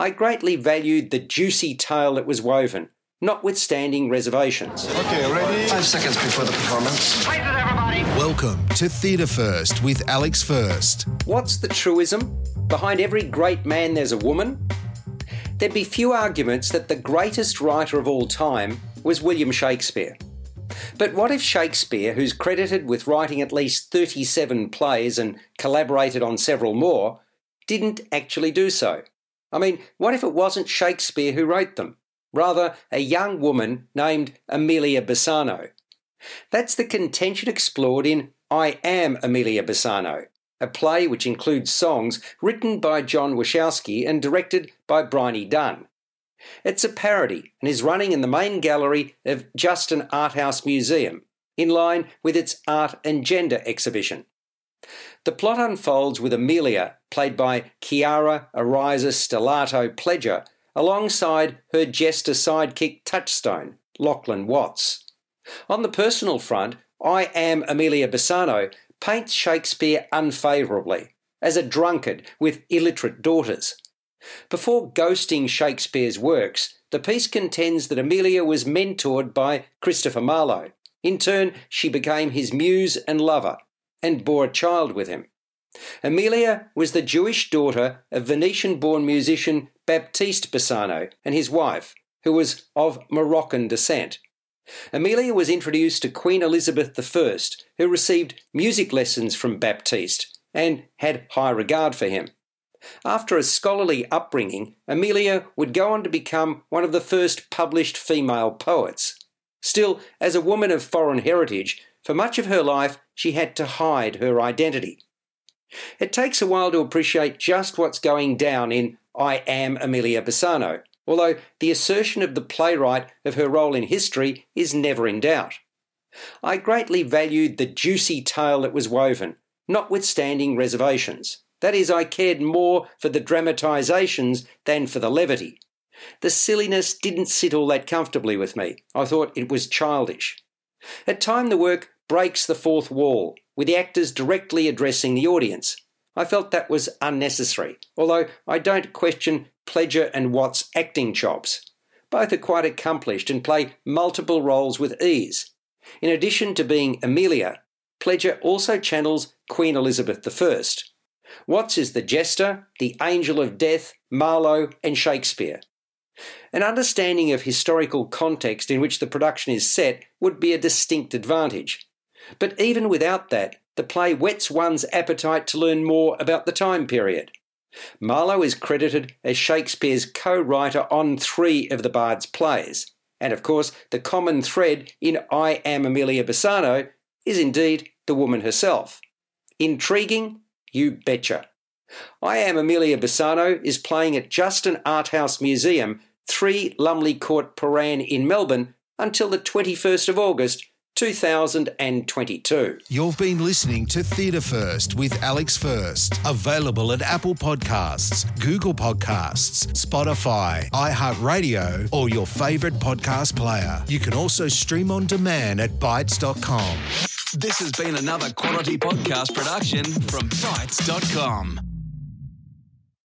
I greatly valued the juicy tale that was woven, notwithstanding reservations. Okay, ready? Five seconds before the performance. Welcome to Theatre First with Alex First. What's the truism? Behind every great man, there's a woman? There'd be few arguments that the greatest writer of all time was William Shakespeare. But what if Shakespeare, who's credited with writing at least 37 plays and collaborated on several more, didn't actually do so? I mean, what if it wasn't Shakespeare who wrote them? Rather, a young woman named Amelia Bassano. That's the contention explored in I Am Amelia Bassano, a play which includes songs written by John Wachowski and directed by Bryony Dunn. It's a parody and is running in the main gallery of Justin Art House Museum, in line with its Art and Gender exhibition. The plot unfolds with Amelia, played by Chiara Ariza Stellato Pledger, alongside her jester sidekick Touchstone, Lachlan Watts. On the personal front, I Am Amelia Bassano paints Shakespeare unfavourably, as a drunkard with illiterate daughters. Before ghosting Shakespeare's works, the piece contends that Amelia was mentored by Christopher Marlowe. In turn, she became his muse and lover, and bore a child with him. Amelia was the Jewish daughter of Venetian born musician Baptiste Bassano and his wife, who was of Moroccan descent. Amelia was introduced to Queen Elizabeth I, who received music lessons from Baptiste and had high regard for him. After a scholarly upbringing, Amelia would go on to become one of the first published female poets. Still, as a woman of foreign heritage, for much of her life she had to hide her identity. It takes a while to appreciate just what's going down in I Am Amelia Bassano, although the assertion of the playwright of her role in history is never in doubt. I greatly valued the juicy tale that was woven, notwithstanding reservations. That is, I cared more for the dramatisations than for the levity. The silliness didn't sit all that comfortably with me. I thought it was childish. At time the work breaks the fourth wall, with the actors directly addressing the audience. I felt that was unnecessary, although I don't question Pledger and Watts' acting chops. Both are quite accomplished and play multiple roles with ease. In addition to being Amelia, Pledger also channels Queen Elizabeth I. Watts is the jester, the angel of death, Marlowe, and Shakespeare. An understanding of historical context in which the production is set would be a distinct advantage. But even without that, the play whets one's appetite to learn more about the time period. Marlowe is credited as Shakespeare's co writer on three of the Bard's plays, and of course, the common thread in I Am Amelia Bassano is indeed the woman herself. Intriguing? You betcha. I Am Amelia Bassano is playing at Justin Art House Museum, 3 Lumley Court, Prahran in Melbourne until the 21st of August 2022. You've been listening to Theatre First with Alex First. Available at Apple Podcasts, Google Podcasts, Spotify, iHeartRadio, or your favourite podcast player. You can also stream on demand at bitesz.com. This has been another quality podcast production from bitesz.com.